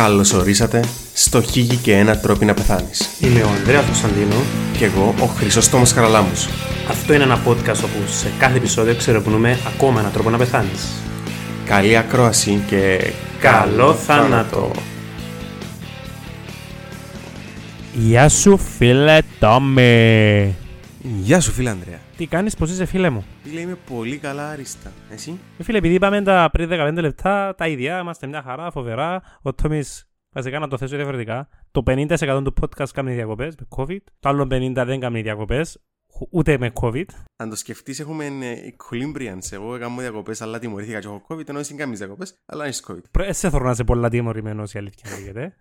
Καλώς ορίσατε στο Χίγη και ένα τρόπο να πεθάνεις. Είμαι ο Ανδρέας Κωνσταντίνο. Και εγώ ο Χρυσόστομος Χαραλάμους. Αυτό είναι ένα podcast όπου σε κάθε επεισόδιο ξερευνούμε ακόμα έναν τρόπο να πεθάνεις. Καλή ακρόαση και Καλό θάνατο! Γεια σου φίλε Τόμι! Γεια σου φίλε Ανδρέα. Τι κάνεις, πώς είσαι φίλε μου; Φίλε είμαι πολύ καλά άριστα. Εσύ; Ε, φίλε, επειδή είπαμε τα πριν 15 λεπτά, τα ίδια, είμαστε μια χαρά, φοβερά. Ο Τόμις, βασικά να το θέσω διαφορετικά, το 50% του podcast κάνει διακοπές με COVID, το άλλο 50% δεν κάνει διακοπές, ούτε με COVID. Αν το σκεφτείς έχουμε ε, equilibrium. Εγώ έκανα διακοπές αλλά τιμωρήθηκα και έχω COVID ενώ εσύ κάνεις διακοπές αλλά έχεις COVID. Προ- Σε θέλω να είσαι πολλά τιμωρημένος η αλήθεια λέγεται.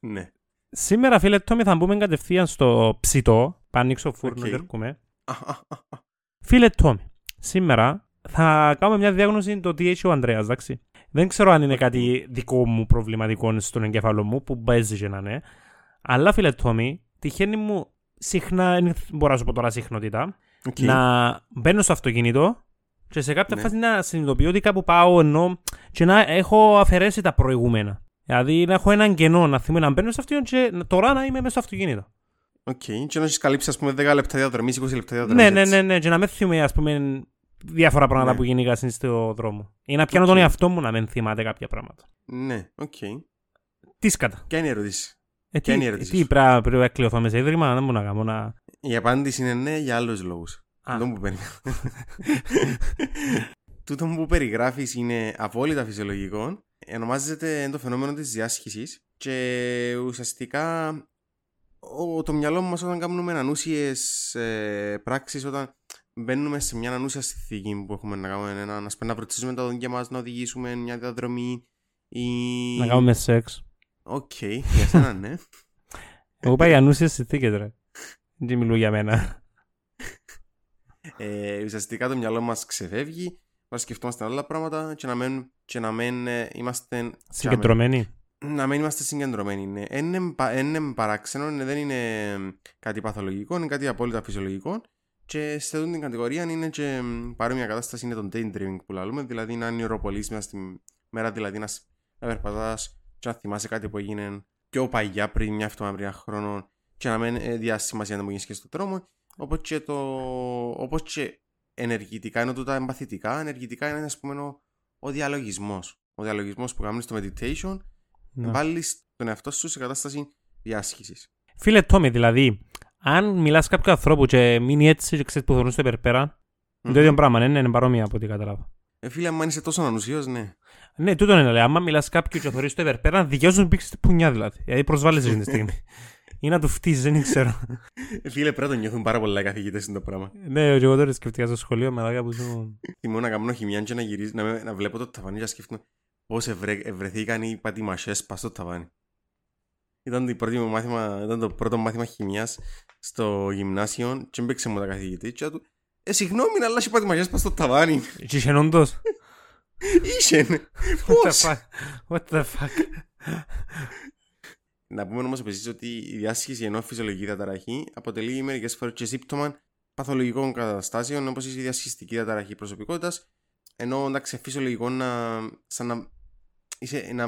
Ναι. Σήμερα φίλε Τόμι θα μπούμε κατευθείαν στο ψητό, θα ανοίξω φούρνο Οκ. και έρχομαι. Α, α, α, α. Φίλε Τόμι, σήμερα θα κάνουμε μια διάγνωση το τι έχει ο Ανδρέας, εντάξει. Δεν ξέρω αν είναι κάτι δικό μου προβληματικό στον εγκέφαλο μου, που παίζει και να είναι. Αλλά φίλε Τόμι, τυχαίνει μου συχνά, δεν μπορώ να σου πω τώρα συχνότητα, Οκ. να μπαίνω στο αυτοκίνητο και σε κάποια Ναι. φάση να συνειδητοποιώ ότι κάπου πάω ενώ και να έχω αφαιρέσει τα προηγούμενα. Δηλαδή να έχω έναν κενό, να θυμάμαι να μπαίνω στο αυτοκίνητο και να- τώρα να είμαι μέσα στο αυτοκίνητο. Οκ. Και να έχεις καλύψει ας πούμε 10 λεπτά διαδρομής, 20 λεπτά διαδρομής. Ναι, ναι, έτσι. ναι, ναι, και να με θυμάμαι ας πούμε διάφορα πράγματα Ναι. που γενικά είναι στο δρόμο. Ή να πιάνω Οκ. τον εαυτό μου να με θυμάται κάποια πράγματα. Ναι, οκ. Τι σκάτα. Ποια είναι η ερώτηση. Ε, Ποια τι, είναι η ερώτηση τι σου; πρέπει πρέπει να κλειωθώ μέσα ίδρυμα, δεν μου να κάνω να... Η απάντηση είναι ναι για άλλους λόγους. Α. Δεν που περίμενα. Τούτο που περιγράφεις είναι απόλυτα φυσιολογικό. Ονομάζεται το φαινόμενο της διάσχησης και ουσιαστικά ο, το μυαλό μας όταν κάνουμε ανούσιες ε, πράξεις, όταν μπαίνουμε σε μια ανούσια συνθήκη που έχουμε να κάνουμε ένα, να, σπε- να βουρτσίσουμε τα δόντια μας, να οδηγήσουμε μια διαδρομή ή... να κάνουμε σεξ. Οκ, για σένα ναι. Εγώ πάει ανούσιες συνθήκες ρε. Δεν μιλούν για μένα. ε, ουσιαστικά το μυαλό μας ξεφεύγει, να σκεφτόμαστε άλλα πράγματα και να μην, και να μην ε, είμαστε Συγκεντρωμένοι. Να μην είμαστε συγκεντρωμένοι. Ναι. Είναι, πα- είναι παράξενο, ναι, δεν είναι κάτι παθολογικό, είναι κάτι απόλυτα φυσιολογικό. Και σε αυτή την κατηγορία είναι και μ, παρόμοια κατάσταση είναι το daydreaming που λέμε, δηλαδή να νεροπολείς μέσα στη μέρα, δηλαδή να, σ- να περπατάς και να θυμάσαι κάτι που έγινε πιο παλιά πριν μια εβδομάδα πριν ένα χρόνο και να μην ε, διάσει σημασία να μου γίνεις και στον δρόμο. Όπως και, το, όπως και ενεργητικά, ενώ τούτα εμπαθητικά, ενεργητικά είναι ας πούμε ο, ο διαλογισμός. Ο διαλογισμός που κάνεις στο meditation Ναι. βάλεις τον εαυτό σου σε κατάσταση διάσχηση. Φίλε Τόμι, δηλαδή, αν μιλάς κάποιου ανθρώπου και μείνει έτσι και ξέρεις που θεωρούν στο υπερπέρα, είναι το ίδιο πράγμα, ναι, ναι, είναι παρόμοια από ό,τι κατάλαβα. Ε, φίλε, αν είσαι τόσο ανουσίος, ναι. Ναι, τούτο είναι, λέει. Άμα μιλάς κάποιου και θεωρείς το υπερπέρα, δικαιώσουν να πήξεις την πουνιά, δηλαδή. Δηλαδή προσβάλλεσαι αυτή τη στιγμή. Ή να του φτύσεις, δεν ξέρω. Ε, φίλε, πρέπει να το νιώθουν πάρα πολλά οι καθηγητές είναι το πράγμα. ναι, και εγώ τώρα σκεφτήκα στο σχολείο με δάκια που σου... Θυμώ να κάνω χημιά και να γυρίζω, να, με- να βλέπω το ταβάνι και να σκέφτομαι πώς ευρε, ευρεθήκαν οι πατημασιές πας στο ταβάνι. Ήταν το, πρώτο μου μάθημα, ήταν το πρώτο μάθημα χημιάς στο γυμνάσιο και έμπαιξε μου τα καθηγητή και του «Ε, συγγνώμη, αλλά έχει πατημασιές πας στο ταβάνι». Και είσαι όντως. Είχε, ναι. What the Πώς; fuck; What the fuck; Να πούμε όμως επίσης ότι η διάσχηση ενώ φυσιολογική διαταραχή αποτελεί μερικές φορές και σύμπτωμα παθολογικών καταστάσεων όπως η διασχιστική διαταραχή προσωπικότητας. Ενώ εντάξει, φυσιολογικό να. σαν να. Είσαι να.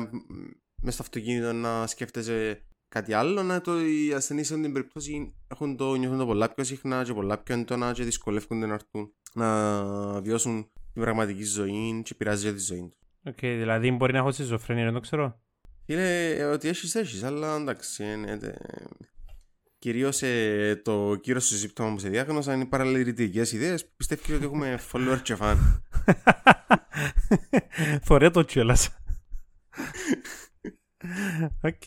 μέσα στο αυτοκίνητο να σκέφτεσαι κάτι άλλο, να το, οι ασθενείς σε αυτή την περίπτωση έχουν το, νιώθουν το πολλά πιο συχνά και πολλά πιο έντονα και δυσκολεύονται να έρθουν να βιώσουν την πραγματική ζωή και επηρεάζει τη ζωή τους. Οκ, δηλαδή μπορεί να έχω σχιζοφρένεια, δεν το ξέρω. Φίλε, ε, ότι έχεις έχεις, αλλά εντάξει. Είναι, ε, Κυρίως ε, το κύριο του σύμπτωμα που σε διάγνωσαν είναι οι παραλληλητικές ιδέες. Πιστεύεις ότι έχουμε follower και fan; Θωρέ το κιόλας. Οκ.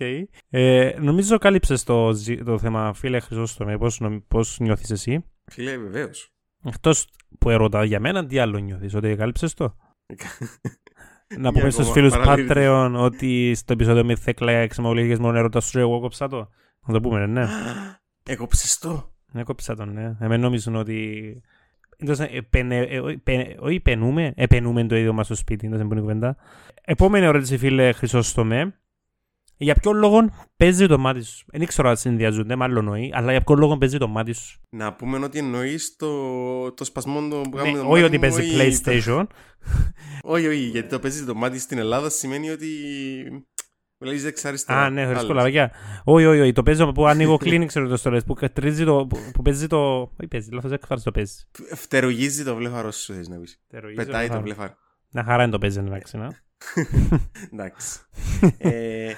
Ε, νομίζω κάλυψες το, ζη- το θέμα, φίλε Χρυσόστομε, πώς, νομ- πώς νιώθεις εσύ; Φίλε, βεβαίως. Εκτός που ερωτά για μένα, τι άλλο νιώθεις, ότι κάλυψες το; Να πούμε Μια στους ακόμα φίλους παραλήρηση. Patreon ότι στο επεισόδιο με θέκλα εξομολογίες μόνο ερώτα σου εγώ κόψα το. Να το πούμε, ναι. Έκοψες το. Έκοψα τον, ναι. Εμένα νομίζουν ότι... Εντός, επενε, ε, όχι, πενε- όχι πενούμε, επενούμε το ίδιο μας στο σπίτι, εντός εμπονή κουβέντα. Επόμενη ερώτηση, φίλε Χρυσόστομε. Για ποιο λόγο παίζει το μάτι σου; Δεν ξέρω αν συνδυάζονται, μάλλον όχι, αλλά για ποιο λόγο παίζει το μάτι σου; Να πούμε ότι εννοείς το, το σπασμό το που Ναι, κάνουμε το όχι μάτι ότι μου, παίζει όχι PlayStation. το- Όχι, όχι, γιατί το παίζει το μάτι στην Ελλάδα σημαίνει ότι Που λέει δεξαριστερά. Α, ναι, χωρίς Άλλος. κολαβάκια. Όχι, όχι, όχι. Το παίζω που ανοίγω κλείνει, ξέρω το στολές. Που τρίζει το. που- που παίζει το. Όχι, παίζει, λάθος έκφραση το παίζει. Φτερουγίζει το βλέφαρο σου, θες να πεις. Πετάει το βλέφαρο. Να χαρά είναι το παίζει, εντάξει. να. Εντάξει. ε,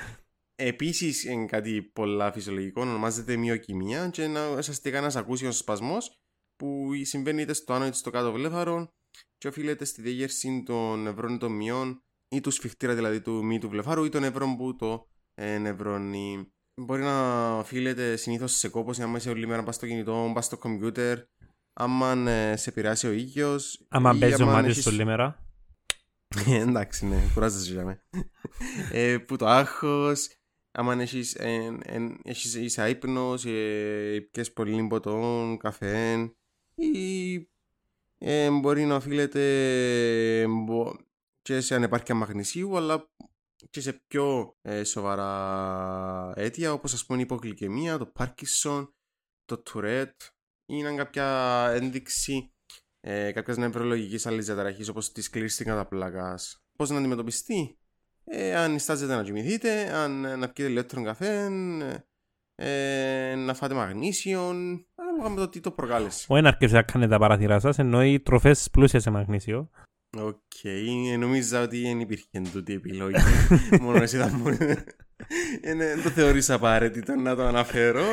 Επίσης, είναι κάτι πολλά φυσιολογικό, ονομάζεται μειοκυμία και είναι ουσιαστικά ένας ακούσιος σπασμός που συμβαίνει είτε στο άνω είτε στο κάτω βλέφαρο και οφείλεται στη διέγερση των νευρών των μειών ή του σφιχτήρα δηλαδή του μη του βλεφάρου ή των νευρών που το ε, νευρώνει. Μπορεί να οφείλεται συνήθως σε κόπωση, άμα είσαι όλη μέρα πας στο κινητό, πας στο κομπιούτερ, άμα ε, σε επηρεάσει ο ήλιο. Άμα παίζει ο μάτιος του λίμερα. Ε, Εντάξει, ναι, κουράζεσαι για μέ. ε, που το άγχος, άμα έχεις, ε, ε, έχεις είσαι άϊπνος, ε, πιες πολύ ποτόν, καφέ, ή ε, μπορεί να οφείλεται ε, μπο- και σε ανεπάρκεια μαγνησίου, αλλά και σε πιο ε, σοβαρά αίτια, όπως ας πούμε η υπογλυκαιμία, το Πάρκισον, το Τουρέτ, είναι κάποια ένδειξη ε, κάποιας νευρολογικής άλλη διαταραχή όπως της κλειστή καταπλάκας. Πώς να αντιμετωπιστεί, ε, αν νιστάζετε να κοιμηθείτε, αν ε, να πιείτε ηλεκτρον καφέ, ε, να φάτε μαγνήσιον, ανάλογα με το τι το προκάλεσε. Όχι να αρκέψετε να κάνετε τα παράθυρά σας, εννοεί τροφές πλούσιες σε μαγνήσιο. Οκ, ε, νομίζα ότι δεν υπήρχε τούτη επιλογή. Μόνο εσύ θα μου. Ε, ναι, Δεν το θεωρείς απαραίτητο να το αναφέρω.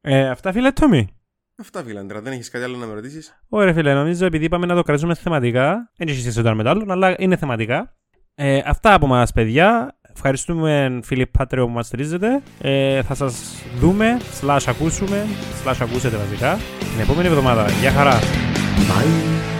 Ε, αυτά φίλε Τόμι. Αυτά φίλε Άντρεα, δεν έχεις κάτι άλλο να με ρωτήσεις; Ωραία φίλε, νομίζω επειδή είπαμε να το κρατήσουμε θεματικά, δεν έχει σχέση τώρα με το άλλο, αλλά είναι θεματικά. Ε, αυτά από μας παιδιά. Ευχαριστούμε φίλοι Patreo που μας στηρίζετε. Ε, θα σας δούμε, slash ακούσουμε, slash ακούσετε βασικά, την επόμενη εβδομάδα. Γεια χαρά! Bye.